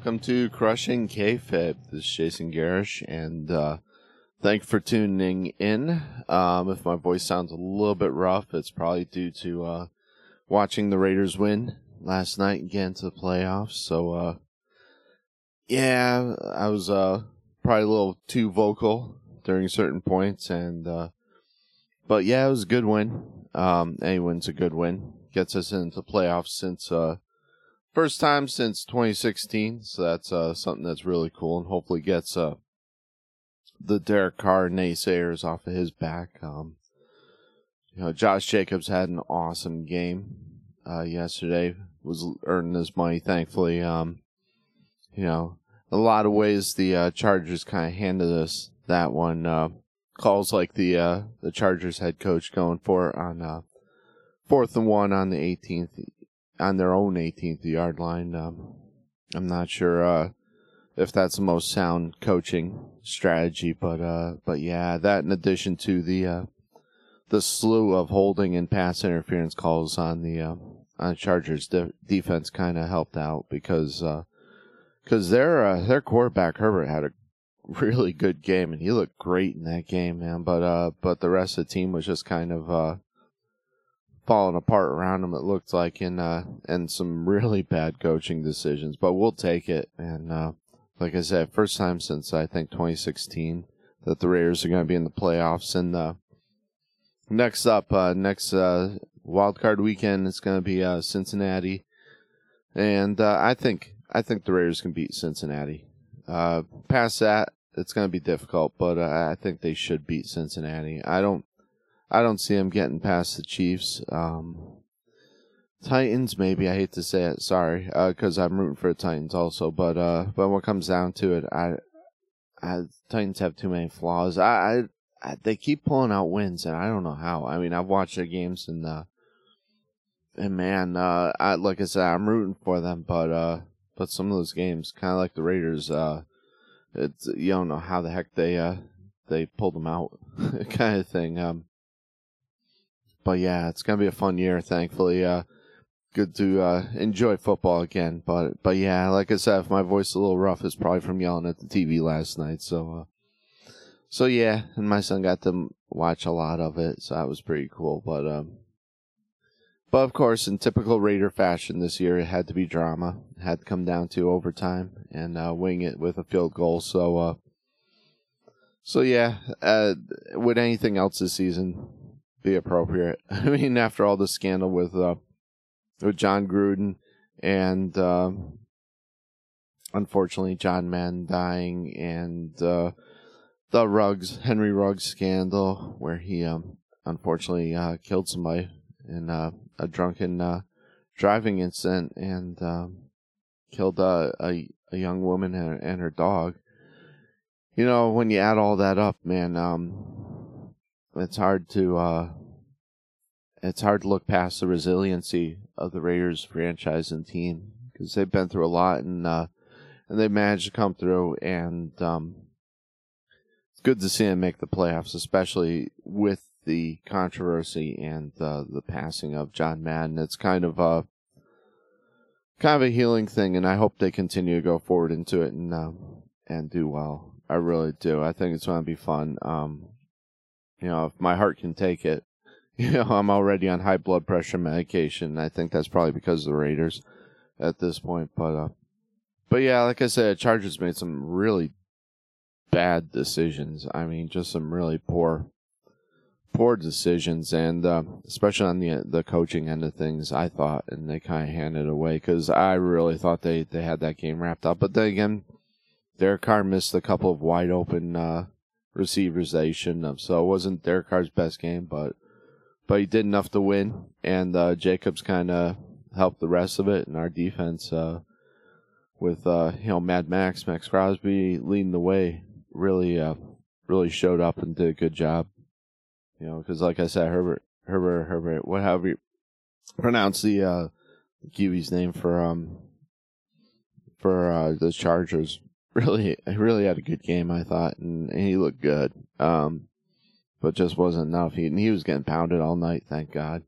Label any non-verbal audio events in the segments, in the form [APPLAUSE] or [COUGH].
Welcome to Crushing Kayfabe. This is Jason Gerrish, and uh, thank you for tuning in. Um, if my voice sounds a little bit rough, it's probably due to uh, watching the Raiders win last night and get into the playoffs. So, uh, yeah, I was uh, probably a little too vocal during certain points, and uh, but yeah, it was a good win. Um, any win's a good win. Gets us into playoffs since uh, first time since 2016. So that's uh, something that's really cool, and hopefully gets uh, the Derek Carr naysayers off of his back. Um, you know, Josh Jacobs had an awesome game uh, yesterday. Was earning his money, thankfully. Um, you know, a lot of ways the uh, Chargers kind of handed us that one. Uh, calls like the uh, the Chargers head coach going for it on uh, fourth and one on the 18th on their own 18th yard line. Um, I'm not sure uh, if that's the most sound coaching strategy, but uh, but yeah, that in addition to the uh, the slew of holding and pass interference calls on the uh, on Chargers de- defense kind of helped out because because their uh, their quarterback Herbert had a really good game and he looked great in that game, man. But uh, but the rest of the team was just kind of uh, falling apart around him. It looked like in uh, and some really bad coaching decisions. But we'll take it. And uh, like I said, first time since I think 2016 that the Raiders are going to be in the playoffs. And uh, next up, uh, next uh, wild card weekend is going to be uh, Cincinnati, and uh, I think I think the Raiders can beat Cincinnati. Uh, past that, it's going to be difficult, but uh, I think they should beat Cincinnati. I don't, I don't see them getting past the Chiefs. Um, Titans, maybe. I hate to say it. Sorry, because uh, I'm rooting for the Titans also. But uh, but when it comes down to it, I, I Titans have too many flaws. I, I, I, they keep pulling out wins, and I don't know how. I mean, I've watched their games, and uh, and man, uh, I like I said, I'm rooting for them, but uh, but some of those games, kind of like the Raiders, uh, it's you don't know how the heck they uh they pulled them out, [LAUGHS] kind of thing. Um, but yeah, it's gonna be a fun year. Thankfully, uh, good to uh, enjoy football again. But but yeah, like I said, if my voice is a little rough, it's probably from yelling at the TV last night. So uh, so yeah, and my son got to watch a lot of it, so that was pretty cool. But um, but of course, in typical Raider fashion this year, it had to be drama. It had to come down to overtime and uh, wing it with a field goal. So, uh, so yeah, uh, would anything else this season be appropriate? [LAUGHS] I mean, after all the scandal with uh, with Jon Gruden and um, unfortunately John Madden dying and uh, the Ruggs Henry Ruggs scandal, where he um, unfortunately uh, killed somebody in uh, a drunken uh, driving incident and um, killed uh, a a young woman and, and, her dog. You know, when you add all that up, man, um, it's hard to uh, it's hard to look past the resiliency of the Raiders franchise and team because they've been through a lot and uh, and they managed to come through and um, it's good to see them make the playoffs, especially with the controversy and uh, the passing of John Madden. It's kind of a kind of a healing thing, and I hope they continue to go forward into it and um, and do well. I really do. I think it's going to be fun. Um, you know, if my heart can take it, [LAUGHS] you know, I'm already on high blood pressure medication. I think that's probably because of the Raiders at this point. But uh, but yeah, like I said, Chargers made some really bad decisions. I mean, just some really poor poor decisions, and uh, especially on the the coaching end of things, I thought, and they kind of handed away because I really thought they they had that game wrapped up. But then again, Derek Carr missed a couple of wide open uh, receivers that he shouldn't have, so it wasn't Derek Carr's best game, but but he did enough to win, and uh, Jacobs kind of helped the rest of it, and our defense. Uh, with uh, you know Mad Max, Maxx Crosby leading the way, really, uh, really showed up and did a good job. You know, because like I said, Herbert, Herbert, Herbert, whatever you pronounce the uh, Kiwi's name for um for uh, the Chargers, really, really had a good game. I thought, and, and he looked good. Um, but just wasn't enough. He he was getting pounded all night. Thank God.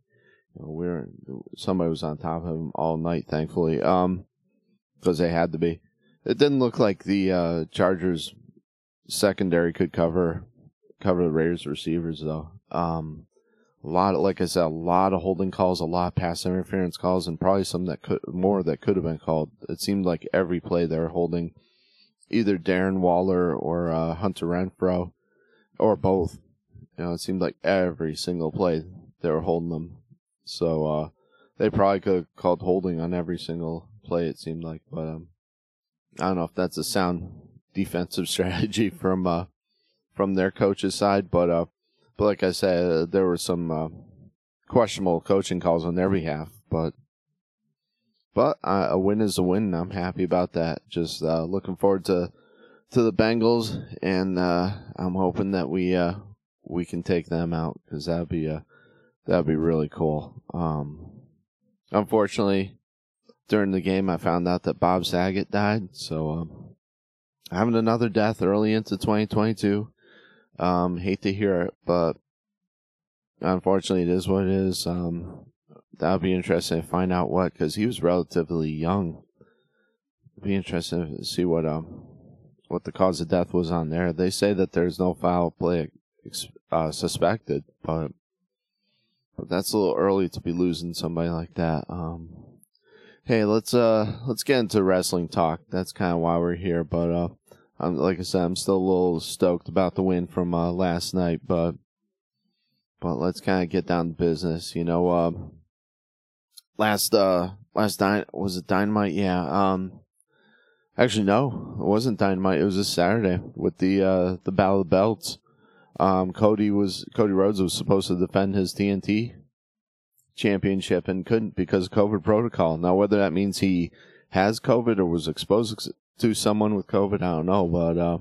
You know, we are somebody was on top of him all night. Thankfully, um, because they had to be. it didn't look like the uh, Chargers secondary could cover cover the Raiders receivers though. Um, a lot, of, like I said, a lot of holding calls, a lot of pass interference calls, and probably some that could more that could have been called. It seemed like every play they were holding either Darren Waller or uh, Hunter Renfrow, or both. You know, it seemed like every single play they were holding them. So uh, they probably could have called holding on every single play. It seemed like, but um, I don't know if that's a sound defensive [LAUGHS] strategy from uh, from their coach's side, but uh, but like I said, there were some uh, questionable coaching calls on their behalf, but but uh, a win is a win. I'm happy about that. Just uh, looking forward to to the Bengals, and uh, I'm hoping that we uh, we can take them out because that'd be a that'd be really cool. Um, unfortunately, during the game, I found out that Bob Saget died, so um, having another death early into 2022. Um, hate to hear it, but unfortunately, it is what it is. Um, that would be interesting to find out what, because he was relatively young. It'd be interesting to see what um what the cause of death was on there. They say that there's no foul play uh, suspected, but but that's a little early to be losing somebody like that. Um, hey, let's uh let's get into wrestling talk. That's kind of why we're here. But uh, I'm like I said, I'm still a little stoked about the win from uh, last night. But but let's kind of get down to business. You know, uh, last uh last dy- was it dynamite? Yeah. Um, actually no, it wasn't dynamite. It was this Saturday with the uh the Battle of the Belts. Um, Cody was Cody Rhodes was supposed to defend his TNT championship and couldn't because of COVID protocol. Now, whether that means he has COVID or was exposed to someone with COVID, I don't know, but uh,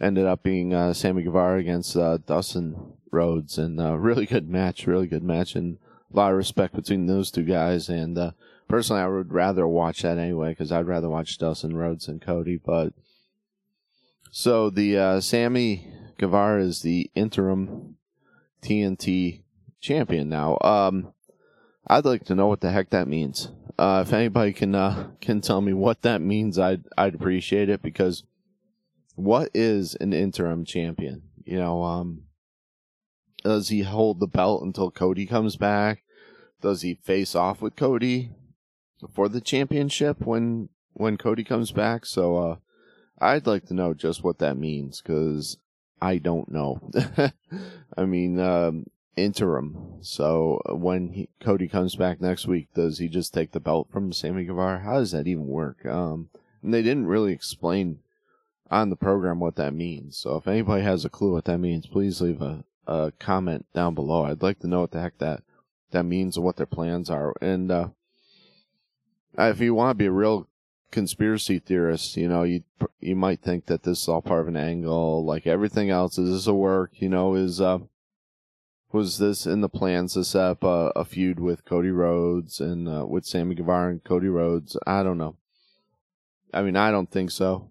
ended up being uh, Sammy Guevara against uh, Dustin Rhodes, and uh, [LAUGHS] really good match, really good match, and a lot of respect between those two guys. And uh, personally, I would rather watch that anyway because I'd rather watch Dustin Rhodes and Cody. But so the uh, Sammy Guevara is the interim TNT champion now. Um, I'd like to know what the heck that means. Uh, if anybody can uh, can tell me what that means, I'd I'd appreciate it because what is an interim champion? You know, um, does he hold the belt until Cody comes back? Does he face off with Cody for the championship when when Cody comes back? So uh, I'd like to know just what that means because I don't know. [LAUGHS] I mean, um, interim. So uh, when he, Cody comes back next week, does he just take the belt from Sammy Guevara? How does that even work? Um, and they didn't really explain on the program what that means. So if anybody has a clue what that means, please leave a, a comment down below. I'd like to know what the heck that that means and what their plans are. And uh, if you want to be a real conspiracy theorist, you know, you you might think that this is all part of an angle, like everything else. Is this a work? You know, is uh, was this in the plans to set up a, a feud with Cody Rhodes and uh, with Sammy Guevara and Cody Rhodes? I don't know. I mean, I don't think so.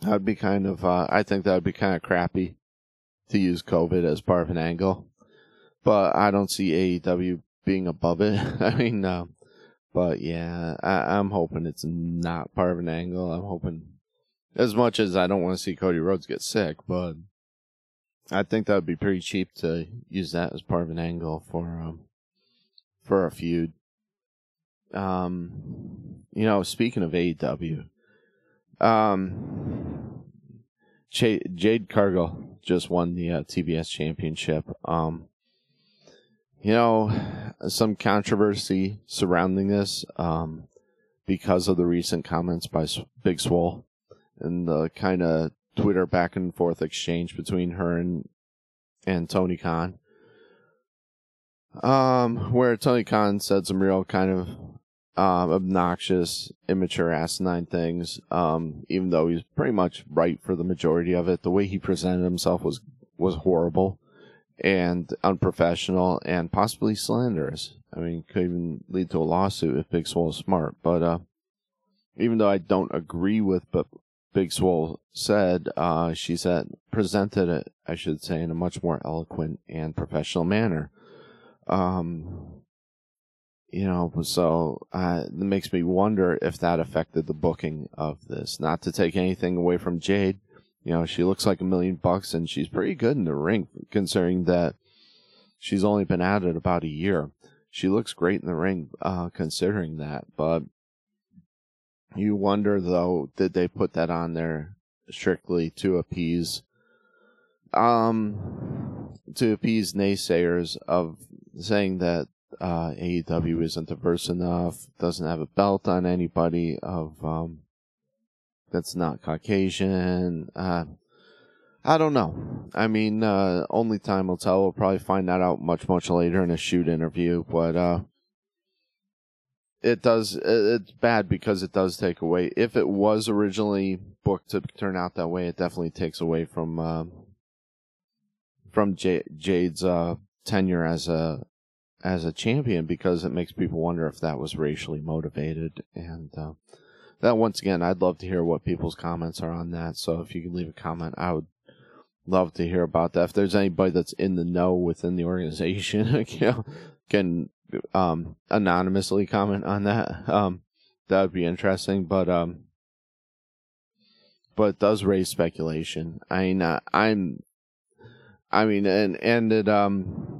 That'd be kind of. Uh, I think that would be kind of crappy to use COVID as part of an angle, but I don't see AEW being above it. [LAUGHS] I mean, uh, but yeah, I, I'm hoping it's not part of an angle. I'm hoping, as much as I don't want to see Cody Rhodes get sick, but I think that would be pretty cheap to use that as part of an angle for um for a feud. Um, you know, speaking of AEW, um, Jade Cargill just won the uh, TBS championship. Um, you know, some controversy surrounding this um, because of the recent comments by Big Swole and the kind of Twitter back and forth exchange between her and and Tony Khan. Um, where Tony Khan said some real kind of um, obnoxious, immature, asinine things. Um, even though he's pretty much right for the majority of it, the way he presented himself was was horrible and unprofessional and possibly slanderous. I mean, could even lead to a lawsuit if Big Swole is smart. But uh, even though I don't agree with, but Big Swole said, uh, she said, presented it, I should say, in a much more eloquent and professional manner. Um, you know, so uh, it makes me wonder if that affected the booking of this. Not to take anything away from Jade, you know, she looks like a million bucks and she's pretty good in the ring, considering that she's only been at it about a year. She looks great in the ring, uh, considering that. But you wonder, though, did they put that on there strictly to appease, um, to appease naysayers of saying that uh, AEW isn't diverse enough, doesn't have a belt on anybody of um, that's not Caucasian. Uh, I don't know. I mean, uh, only time will tell. We'll probably find that out much, much later in a shoot interview. But uh, it does. It's bad because it does take away. If it was originally booked to turn out that way, it definitely takes away from uh, from J- Jade's uh, tenure as a as a champion because it makes people wonder if that was racially motivated. And uh, that once again, I'd love to hear what people's comments are on that. So if you can leave a comment, I would love to hear about that. If there's anybody that's in the know within the organization, [LAUGHS] you know, can um, anonymously comment on that. Um, that would be interesting. But um, but it does raise speculation. I mean, uh, I'm, I mean, and and it um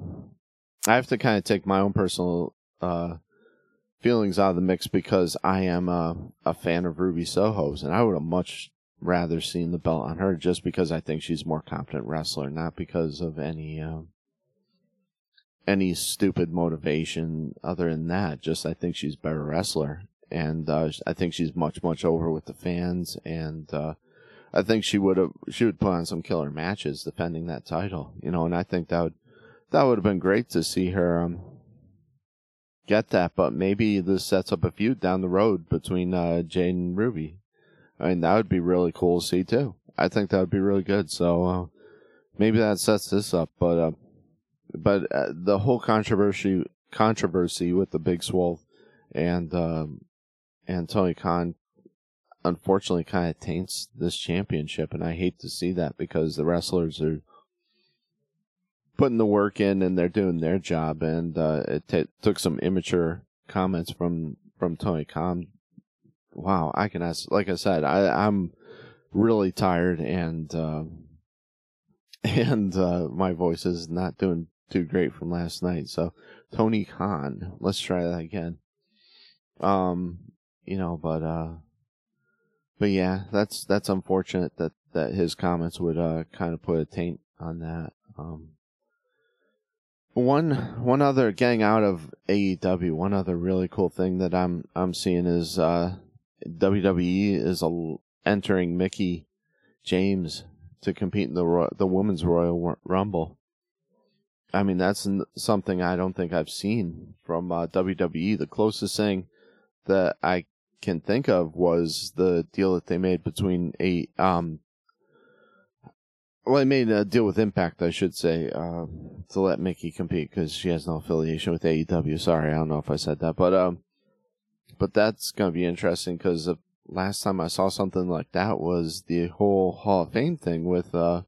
I have to kind of take my own personal uh, feelings out of the mix because I am a, a fan of Ruby Soho's, and I would have much rather seen the belt on her just because I think she's more competent wrestler, not because of any um, any stupid motivation other than that. Just I think she's better wrestler, and uh, I think she's much much over with the fans, and uh, I think she would have she would put on some killer matches defending that title, you know, and I think that would that would have been great to see her um, get that, but maybe this sets up a feud down the road between uh, Jade and Ruby. I mean, that would be really cool to see too. I think that would be really good. So uh, maybe that sets this up. But uh, but uh, the whole controversy controversy with the Big Swole and um, and Tony Khan unfortunately kind of taints this championship, and I hate to see that because the wrestlers are putting the work in and they're doing their job. And uh, it t- took some immature comments from from Tony Khan. Wow, I can ask. Like I said, I, I'm really tired and uh, [LAUGHS] and uh, my voice is not doing too great from last night. So Tony Khan, let's try that again. Um, you know, but uh, but yeah, that's that's unfortunate that that his comments would uh kind of put a taint on that. Um, one one other getting out of AEW, one other really cool thing that I'm I'm seeing is uh, WWE is a, entering Mickie James to compete in the the women's Royal Rumble. I mean, that's something I don't think I've seen from uh, WWE. The closest thing that I can think of was the deal that they made between a um, well, I made a deal with Impact, I should say, um, to let Mickie compete because she has no affiliation with AEW. Sorry, I don't know if I said that, but um, but that's gonna be interesting because the last time I saw something like that was the whole Hall of Fame thing with uh,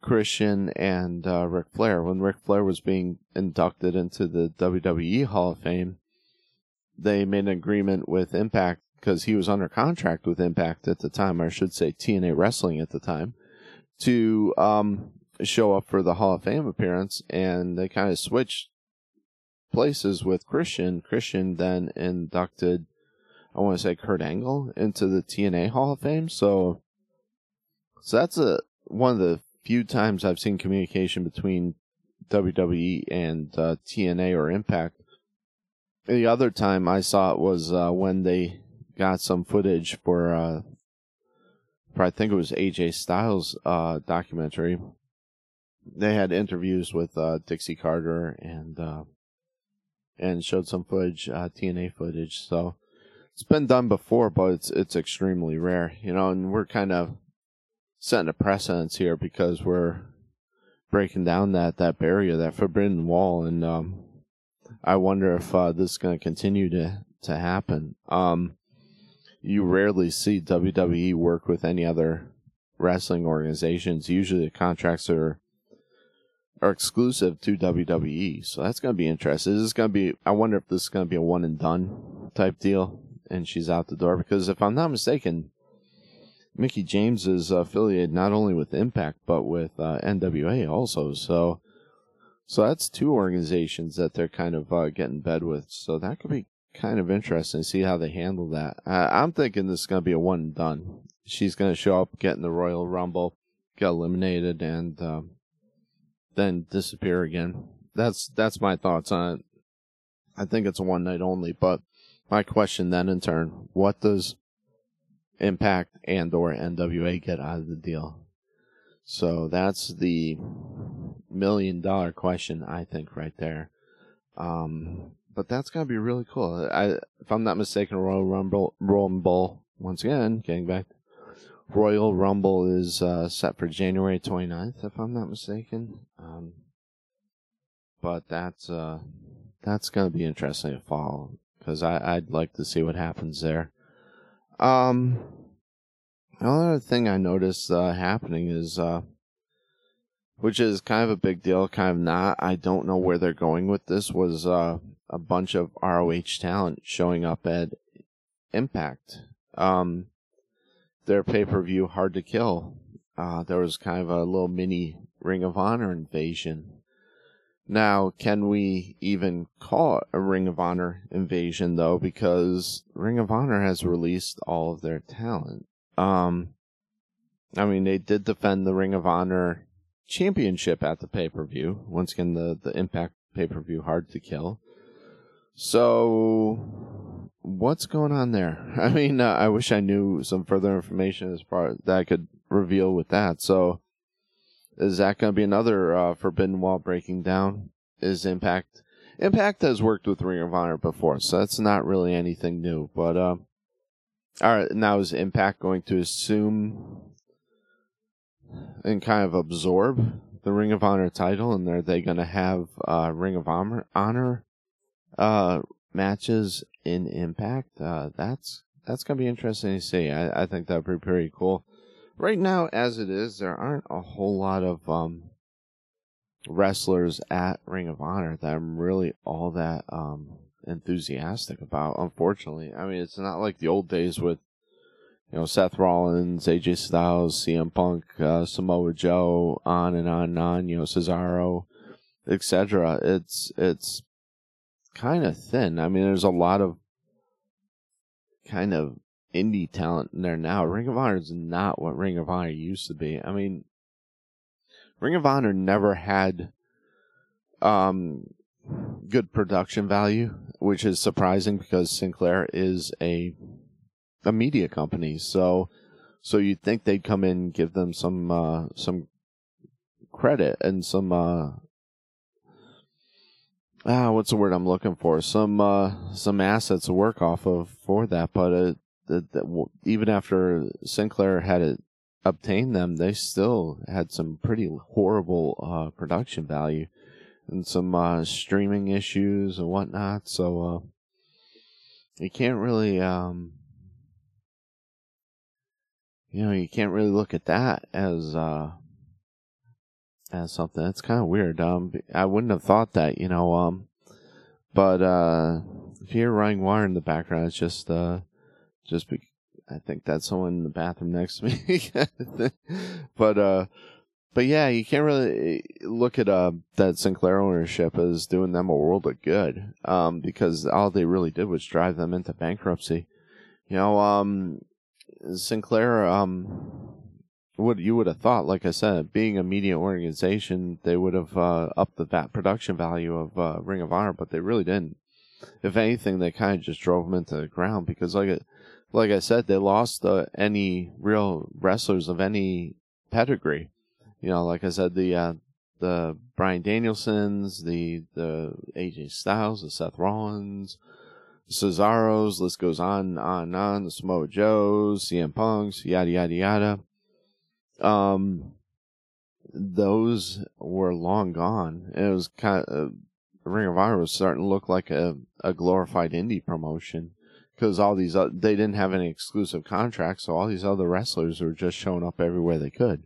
Christian and uh, Ric Flair. When Ric Flair was being inducted into the WWE Hall of Fame, they made an agreement with Impact because he was under contract with Impact at the time, or I should say TNA Wrestling at the time to um, show up for the Hall of Fame appearance, and they kind of switched places with Christian. Christian then inducted, I want to say, Kurt Angle into the TNA Hall of Fame. So, so that's a one of the few times I've seen communication between WWE and uh, TNA or Impact. The other time I saw it was uh, when they got some footage for uh, I think it was AJ Styles uh, documentary. They had interviews with uh, Dixie Carter and uh, and showed some footage, uh, TNA footage. So it's been done before, but it's it's extremely rare, you know. And we're kind of setting a precedence here because we're breaking down that that barrier, that forbidden wall, and um, I wonder if uh, this is going to continue to to happen. Um, you rarely see WWE work with any other wrestling organizations. Usually the contracts are are exclusive to WWE. So that's going to be interesting. This is going to be, I wonder if this is going to be a one and done type deal and she's out the door because if I'm not mistaken, Mickie James is affiliated not only with Impact but with uh, NWA also. So, so that's two organizations that they're kind of uh, getting bed with. So that could be kind of interesting to see how they handle that. I'm thinking this is going to be a one and done. She's going to show up, get in the Royal Rumble, get eliminated, and um, then disappear again. That's that's my thoughts on it. I think it's a one night only, but my question then in turn, what does Impact and or NWA get out of the deal? So that's the million dollar question, I think, right there. Um, but that's gonna be really cool. I, if I'm not mistaken, Royal Rumble, Rumble once again, getting back, Royal Rumble is uh, set for January 29th, if I'm not mistaken. Um, but that's uh, that's gonna be interesting to follow because I'd like to see what happens there. Um, another thing I noticed uh, happening is, uh, which is kind of a big deal, kind of not. I don't know where they're going with this. Was uh, a bunch of ROH talent showing up at Impact. Um, their pay per view, Hard to Kill. Uh, there was kind of a little mini Ring of Honor invasion now, can we even call it a Ring of Honor invasion though? Because Ring of Honor has released all of their talent. Um, I mean, they did defend the Ring of Honor championship at the pay per view. Once again, the, the Impact pay per view, hard to kill. So, what's going on there? [LAUGHS] I mean, uh, I wish I knew some further information as far that I could reveal with that. So, is that going to be another uh, Forbidden Wall breaking down? Is Impact Impact has worked with Ring of Honor before, so that's not really anything new. But uh, all right, now is Impact going to assume and kind of absorb the Ring of Honor title, and are they going to have uh, Ring of Honor honor uh, matches in Impact? Uh, that's that's to be interesting to see. I, I think that'd be pretty cool right now, as it is, there aren't a whole lot of um, wrestlers at Ring of Honor that I'm really all that um, enthusiastic about. Unfortunately, I mean, it's not like the old days with you know Seth Rollins, AJ Styles, CM Punk, uh, Samoa Joe, on and on and on. You know Cesaro, etc. It's it's kind of thin. I mean, there's a lot of kind of indie talent in there now. Ring of Honor is not what Ring of Honor used to be. I mean, Ring of Honor never had um, good production value, which is surprising because Sinclair is a a media company. So so you'd think they'd come in and give them some uh, some credit and some uh, ah what's the word I'm looking for some uh, some assets to work off of for that, but that even after Sinclair had obtained them, they still had some pretty horrible uh, production value and some uh, streaming issues and whatnot. So uh, you can't really, um, you know, you can't really look at that as uh, as something. It's kind of weird. Um, I wouldn't have thought that, you know. Um, but uh, if you hear running water in the background, it's just uh just be, I think that's someone in the bathroom next to me. [LAUGHS] but uh, but yeah, you can't really eh, look at uh that Sinclair ownership as doing them a world of good, um, because all they really did was drive them into bankruptcy. You know, um, Sinclair, um, what you would have thought, like I said, being a media organization, they would have uh, upped the production value of uh, Ring of Honor, but they really didn't. If anything, they kind of just drove them into the ground because, like it like I said, they lost uh, any real wrestlers of any pedigree. You know, like I said, the uh, the Bryan Danielsons, the the AJ Styles, the Seth Rollins, Cesaro's, list goes on, and on and on, the Samoa Joes, CM Punks, yada yada yada. Um, those were long gone. It was kind of, uh, Ring of Honor was starting to look like a, a glorified indie promotion because all these uh, they didn't have any exclusive contracts, so all these other wrestlers were just showing up everywhere they could.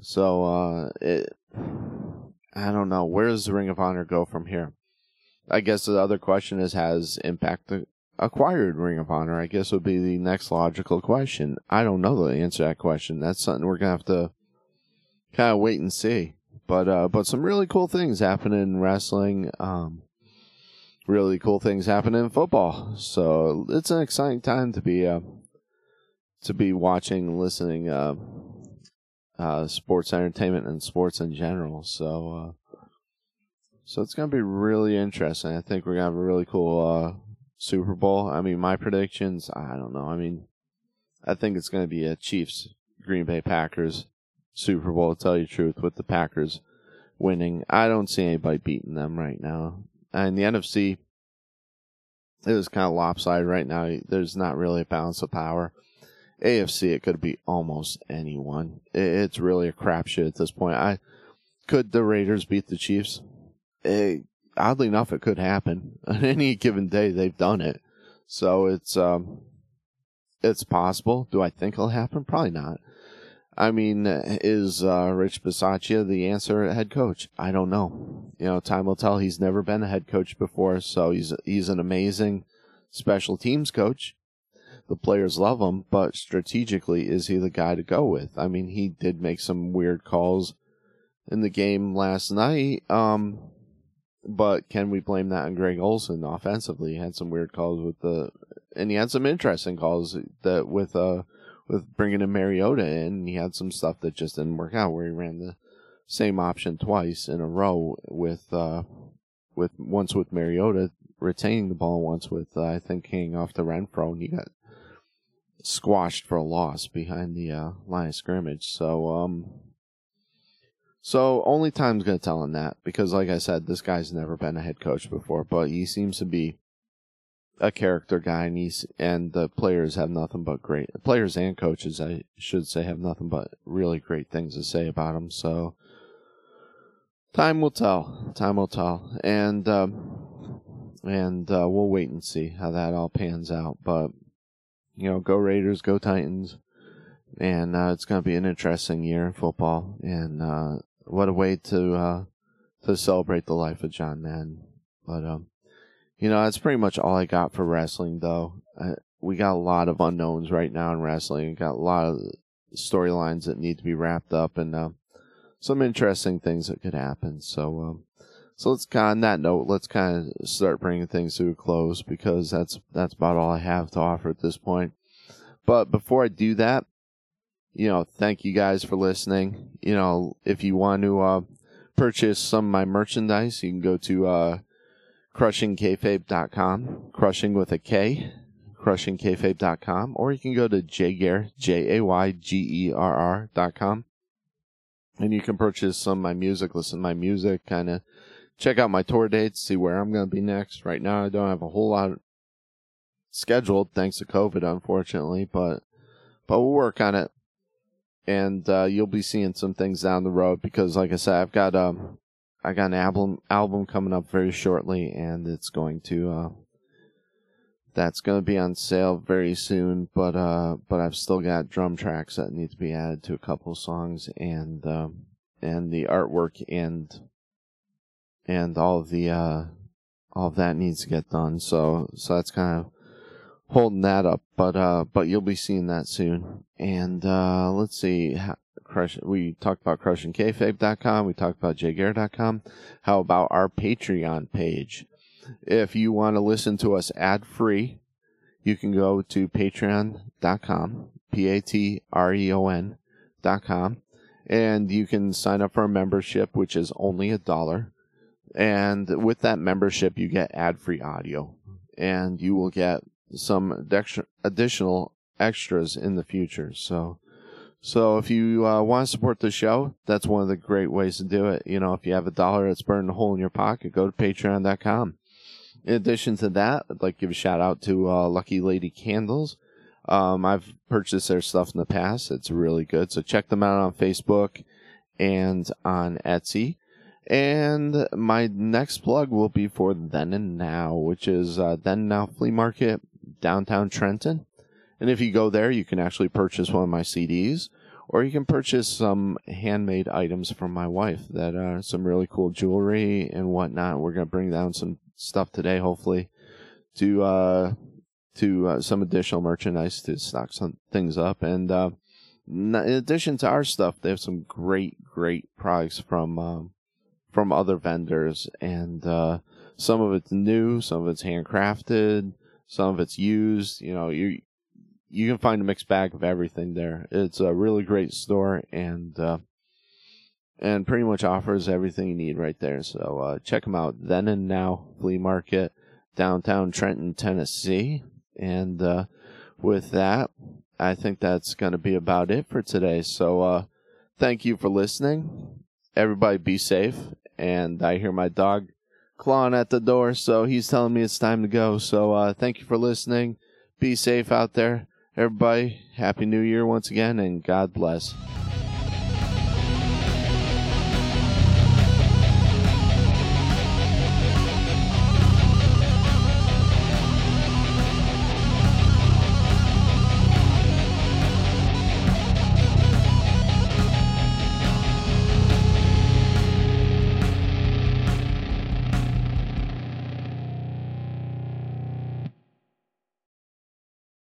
So uh, it I don't know. Where does Ring of Honor go from here? I guess the other question is has Impact acquired Ring of Honor? I guess would be the next logical question. I don't know the answer to that question. That's something we're gonna have to kind of wait and see. But uh, but some really cool things happening in wrestling. Um, really cool things happening in football. So it's an exciting time to be uh, to be watching, listening, uh, uh, sports entertainment and sports in general. So uh, so it's gonna be really interesting. I think we're gonna have a really cool uh, Super Bowl. I mean, my predictions. I don't know. I mean, I think it's gonna be a Chiefs Green Bay Packers Super Bowl. To tell you the truth, with the Packers winning, I don't see anybody beating them right now. And the NFC, it is kind of lopsided right now. There's not really a balance of power. AFC, it could be almost anyone. It's really a crapshoot at this point. I could the Raiders beat the Chiefs? It, oddly enough, it could happen [LAUGHS] on any given day. They've done it, so it's um, it's possible. Do I think it'll happen? Probably not. I mean, is uh, Rich Bisaccia the answer head coach? I don't know. You know, time will tell. He's never been a head coach before, so he's he's an amazing special teams coach. The players love him, but strategically, is he the guy to go with? I mean, he did make some weird calls in the game last night. Um, but can we blame that on Greg Olson offensively? He had some weird calls with the, and he had some interesting calls that with uh with bringing in Mariota in. He had some stuff that just didn't work out where he ran the same option twice in a row with uh with once with Mariota retaining the ball, once with uh, I think hanging off the Renfrow, and he got squashed for a loss behind the uh, line of scrimmage. So um, so only time's gonna tell on that because, like I said, this guy's never been a head coach before, but he seems to be a character guy, and he's and the players have nothing but great players and coaches, I should say, have nothing but really great things to say about him. So time will tell. Time will tell, and um, and uh, we'll wait and see how that all pans out. But you know, go Raiders, go Titans, and uh, it's going to be an interesting year in football. And uh, what a way to uh, to celebrate the life of John Madden. But um, you know, that's pretty much all I got for wrestling, though. Uh, we got a lot of unknowns right now in wrestling. We got a lot of storylines that need to be wrapped up, and uh, some interesting things that could happen. So, um, so let's on that note, let's kind of start bringing things to a close because that's that's about all I have to offer at this point. But before I do that, you know, thank you guys for listening. You know, if you want to uh, purchase some of my merchandise, you can go to uh, crushing with a K, crushingkayfabe.com, or you can go to jaygerr, J-A-Y-G-E-R-R dot com, and you can purchase some of my music, listen to my music, kind of check out my tour dates, see where I'm going to be next. Right now, I don't have a whole lot scheduled, thanks to COVID, unfortunately, but but we'll work on it and uh, you'll be seeing some things down the road because, like I said, I've got um, I got an album album coming up very shortly, and it's going to uh, that's going to be on sale very soon. But uh, but I've still got drum tracks that need to be added to a couple songs, and um, and the artwork and and all the uh, all that needs to get done. So so that's kind of holding that up, but uh, but you'll be seeing that soon. And uh, let's see, crush. We talked about crushingkayfabe.com. We talked about jaygerr.com. How about our Patreon page? If you want to listen to us ad free, you can go to patreon.com, p a t r e o n dot com, and you can sign up for a membership, which is only a dollar. And with that membership, you get ad free audio, and you will get some additional extras in the future. So, so if you uh, want to support the show, that's one of the great ways to do it. You know, if you have a dollar that's burning a hole in your pocket, go to patreon.com. In addition to that, I'd like to give a shout out to uh, Lucky Lady Candles. Um, I've purchased their stuff in the past. It's really good. So check them out on Facebook and on Etsy. And my next plug will be for Then and Now, which is uh, Then Now Flea Market downtown Trenton. And if you go there, you can actually purchase one of my CDs, or you can purchase some handmade items from my wife that are some really cool jewelry and whatnot. We're gonna bring down some stuff today, hopefully, to uh, to uh, some additional merchandise to stock some things up. And uh, in addition to our stuff, they have some great, great products from um, from other vendors, and uh, some of it's new, some of it's handcrafted, some of it's used. You know, you you can find a mixed bag of everything there. It's a really great store, and uh, and pretty much offers everything you need right there. So uh, check them out. Then and Now Flea Market, downtown Trenton, Tennessee. And uh, with that, I think that's going to be about it for today. So uh, thank you for listening. Everybody be safe. And I hear my dog clawing at the door, so he's telling me it's time to go. So uh, thank you for listening. Be safe out there. Everybody, Happy New Year once again, and God bless.